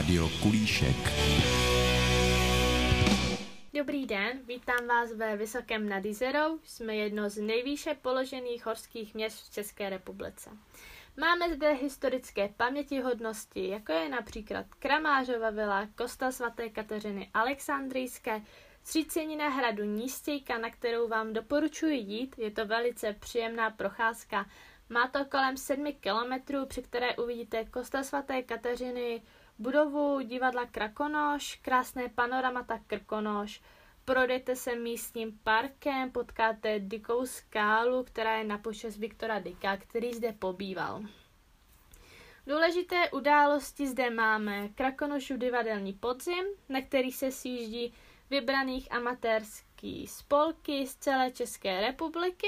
Rádio Kulíšek. Dobrý den, vítám vás ve Vysokém nad Izerou. Jsme jedno z nejvýše položených horských měst v České republice. Máme zde historické pamětihodnosti, jako je například Kramářova vila, kostel svaté Kateřiny Alexandrijské, Střícenina hradu Nístějka, na kterou vám doporučuji jít, je to velice příjemná procházka. Má to kolem 7 kilometrů, při které uvidíte kostel svaté Kateřiny, budovu divadla Krakonoš, krásné panoramata Krkonoš, projdete se místním parkem, potkáte dikou skálu, která je na počest Viktora Dika, který zde pobýval. Důležité události zde máme. Krakonošův divadelní podzim, na který se sjíždí vybraných amatérský spolky z celé České republiky,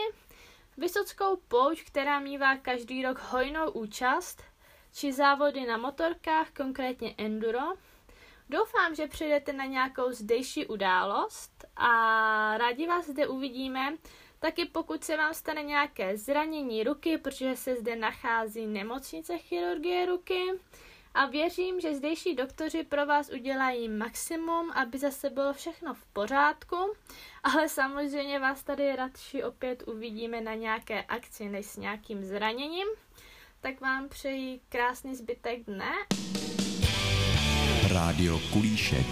Vysockou pouť, která mívá každý rok hojnou účast, či závody na motorkách, konkrétně enduro. Doufám, že přijdete na nějakou zdejší událost a rádi vás zde uvidíme, taky pokud se vám stane nějaké zranění ruky, protože se zde nachází nemocnice chirurgie ruky, a věřím, že zdejší doktoři pro vás udělají maximum, aby zase bylo všechno v pořádku, ale samozřejmě vás tady radši opět uvidíme na nějaké akci než s nějakým zraněním. Tak vám přeji krásný zbytek dne. Rádio Kulíšek.